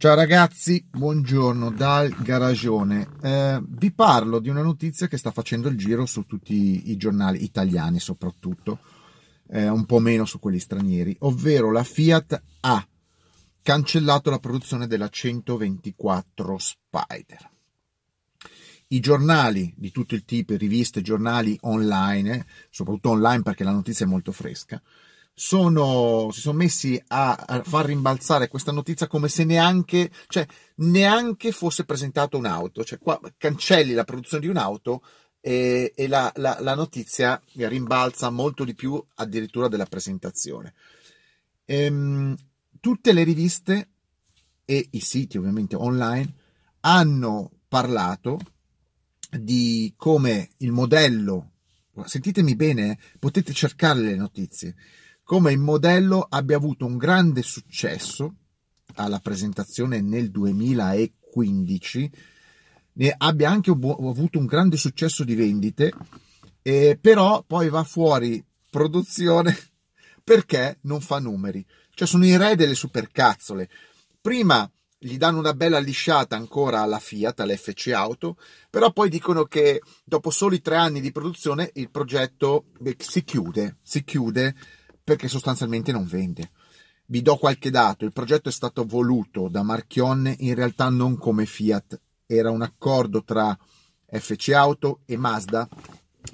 Ciao ragazzi, buongiorno dal garagione. Eh, vi parlo di una notizia che sta facendo il giro su tutti i giornali italiani soprattutto, eh, un po' meno su quelli stranieri, ovvero la Fiat ha cancellato la produzione della 124 Spider. I giornali di tutto il tipo, riviste, giornali online, soprattutto online perché la notizia è molto fresca, sono, si sono messi a, far rimbalzare questa notizia come se neanche, cioè, neanche fosse presentata un'auto. Cioè, qua cancelli la produzione di un'auto e, e la, la, la, notizia rimbalza molto di più addirittura della presentazione. Ehm, tutte le riviste e i siti ovviamente online hanno parlato di come il modello, sentitemi bene, potete cercare le notizie, come il modello abbia avuto un grande successo alla presentazione nel 2015, ne abbia anche avuto un grande successo di vendite, eh, però poi va fuori produzione perché non fa numeri. Cioè sono i re delle supercazzole. Prima gli danno una bella lisciata ancora alla Fiat, all'FC Auto, però poi dicono che dopo soli tre anni di produzione il progetto si chiude, si chiude perché sostanzialmente non vende. Vi do qualche dato, il progetto è stato voluto da Marchionne in realtà non come Fiat, era un accordo tra FC Auto e Mazda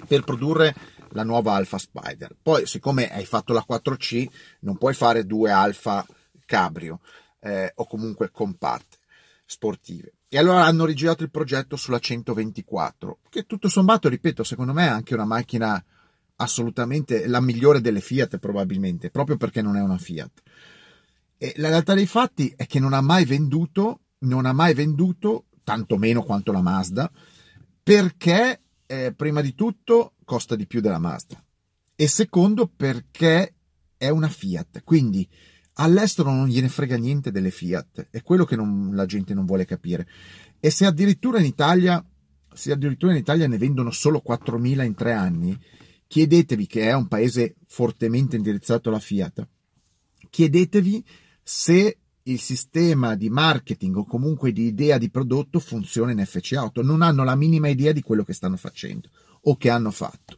per produrre la nuova Alfa Spider. Poi, siccome hai fatto la 4C, non puoi fare due Alfa Cabrio eh, o comunque compatte sportive. E allora hanno rigirato il progetto sulla 124, che tutto sommato, ripeto, secondo me è anche una macchina assolutamente la migliore delle Fiat probabilmente, proprio perché non è una Fiat. E la realtà dei fatti è che non ha mai venduto, non ha mai venduto, tanto meno quanto la Mazda, perché eh, prima di tutto costa di più della Mazda e secondo perché è una Fiat, quindi all'estero non gliene frega niente delle Fiat, è quello che non, la gente non vuole capire. E se addirittura in Italia, se addirittura in Italia ne vendono solo 4.000 in tre anni, chiedetevi che è un paese fortemente indirizzato alla Fiat, chiedetevi se il sistema di marketing o comunque di idea di prodotto funziona in FC Auto. Non hanno la minima idea di quello che stanno facendo o che hanno fatto.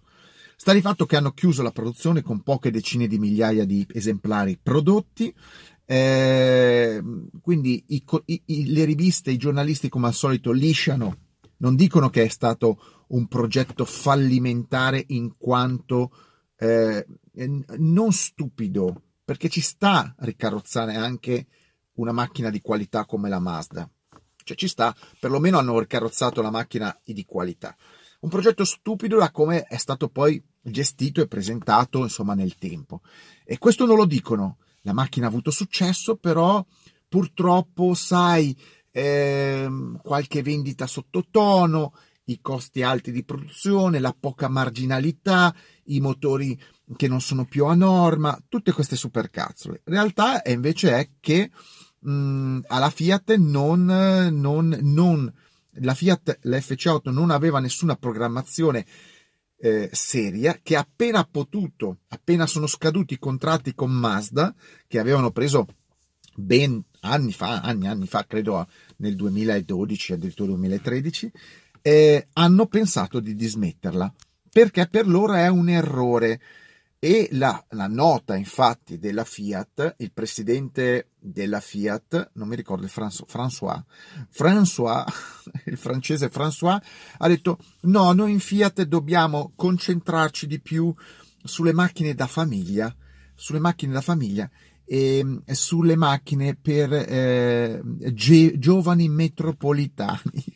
Sta di fatto che hanno chiuso la produzione con poche decine di migliaia di esemplari prodotti. Eh, quindi i, i, le riviste, i giornalisti come al solito lisciano, non dicono che è stato un progetto fallimentare in quanto eh, non stupido, perché ci sta a ricarrozzare anche una macchina di qualità come la Mazda. Cioè ci sta, perlomeno hanno ricarrozzato la macchina di qualità. Un progetto stupido da come è stato poi gestito e presentato, insomma, nel tempo. E questo non lo dicono. La macchina ha avuto successo, però purtroppo, sai, eh, qualche vendita sottotono, i costi alti di produzione, la poca marginalità, i motori che non sono più a norma, tutte queste supercazzole. La realtà è invece è che mh, alla Fiat non, non, non la Fiat, la FC8 non aveva nessuna programmazione eh, seria che appena potuto, appena sono scaduti i contratti con Mazda, che avevano preso ben anni fa, anni, anni fa, credo nel 2012, addirittura 2013, eh, hanno pensato di dismetterla perché per loro è un errore. E la, la, nota, infatti, della Fiat, il presidente della Fiat, non mi ricordo il François, François, il francese François, ha detto: No, noi in Fiat dobbiamo concentrarci di più sulle macchine da famiglia, sulle macchine da famiglia e, e sulle macchine per eh, giovani metropolitani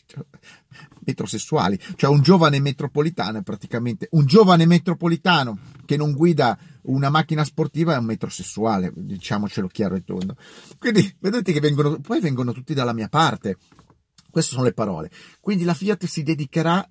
metrosessuali, cioè un giovane metropolitano è praticamente un giovane metropolitano che non guida una macchina sportiva è un metrosessuale, diciamocelo chiaro e tondo. Quindi vedete che vengono, poi vengono tutti dalla mia parte. Queste sono le parole. Quindi la Fiat si dedicherà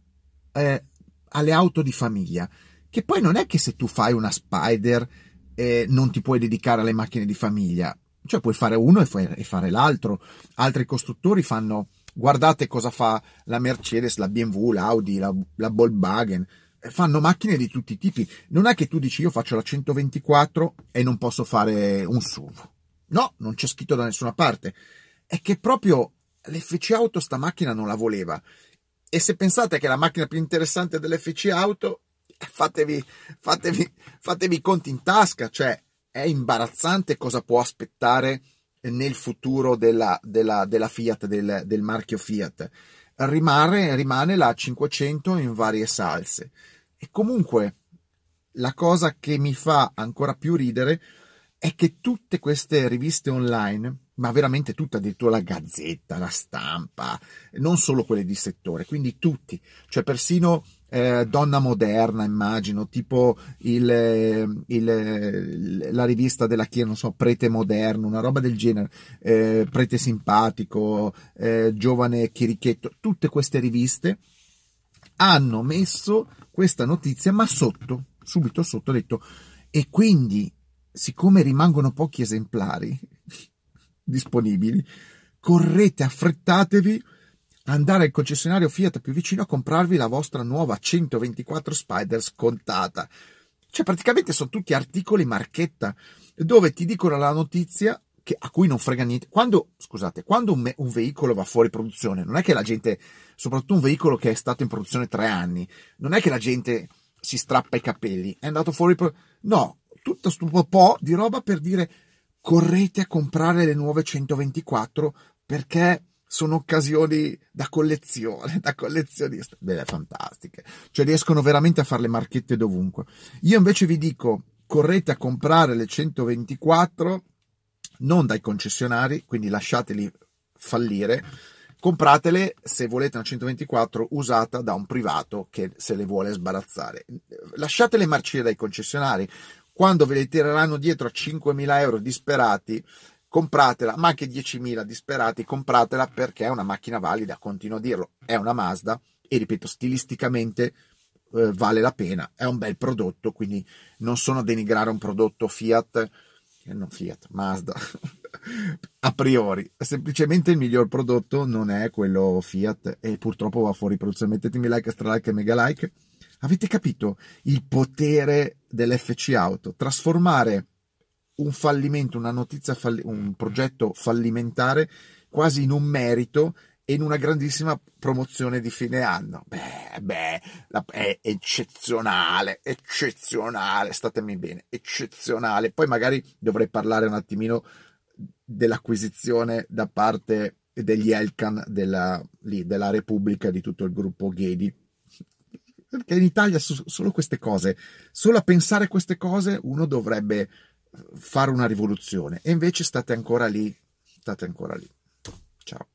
eh, alle auto di famiglia, che poi non è che se tu fai una Spider eh, non ti puoi dedicare alle macchine di famiglia, cioè puoi fare uno e fare l'altro. Altri costruttori fanno Guardate cosa fa la Mercedes, la BMW, l'Audi, la, la Volkswagen. Eh, fanno macchine di tutti i tipi. Non è che tu dici io faccio la 124 e non posso fare un SUV. No, non c'è scritto da nessuna parte. è che proprio l'FC Auto sta macchina non la voleva. E se pensate che è la macchina più interessante dell'FC Auto, fatevi, fatevi, fatevi i conti in tasca, cioè è imbarazzante cosa può aspettare nel futuro della, della, della Fiat, del, del, marchio Fiat. Rimane, rimane la 500 in varie salse. E comunque la cosa che mi fa ancora più ridere è che tutte queste riviste online, ma veramente tutte, addirittura la Gazzetta, la stampa, non solo quelle di settore, quindi tutti, cioè persino eh, Donna Moderna, immagino, tipo il, il, la rivista della Chiesa, non so, Prete Moderno, una roba del genere, eh, Prete Simpatico, eh, Giovane Chirichetto, tutte queste riviste hanno messo questa notizia, ma sotto, subito sotto, ho detto, e quindi, siccome rimangono pochi esemplari disponibili, correte, affrettatevi andare al concessionario Fiat più vicino a comprarvi la vostra nuova 124 Spider scontata. Cioè, praticamente sono tutti articoli marchetta dove ti dicono la notizia che, a cui non frega niente. Quando, scusate, quando un, un, veicolo va fuori produzione, non è che la gente, soprattutto un veicolo che è stato in produzione tre anni, non è che la gente si strappa i capelli, è andato fuori. No, tutto questo po' di roba per dire correte a comprare le nuove 124 perché sono occasioni da collezione, da collezionista. Beh, fantastiche. Cioè riescono veramente a fare le marchette dovunque. Io invece vi dico, correte a comprare le 124 non dai concessionari, quindi lasciateli fallire. Compratele se volete una 124 usata da un privato che se le vuole sbarazzare. Lasciatele marcire dai concessionari. Quando ve le tireranno dietro a 5.000 euro disperati, compratela, ma anche 10.000 disperati, compratela perché è una macchina valida, continuo a dirlo, è una Mazda e ripeto, stilisticamente eh, vale la pena, è un bel prodotto, quindi non sono a denigrare un prodotto Fiat, eh, non Fiat, Mazda, a priori, semplicemente il miglior prodotto non è quello Fiat e purtroppo va fuori produzione, mettetemi like, stra like e mega like. Avete capito il potere dell'FC Auto? Trasformare un fallimento, una notizia, falli- un progetto fallimentare quasi in un merito e in una grandissima promozione di fine anno. Beh, beh, è eccezionale, eccezionale, statemi bene, eccezionale. Poi magari dovrei parlare un attimino dell'acquisizione da parte degli Elkan della, lì, della Repubblica di tutto il gruppo Ghedi. Perché in Italia solo queste cose, solo a pensare queste cose uno dovrebbe fare una rivoluzione e invece state ancora lì, state ancora lì. Ciao.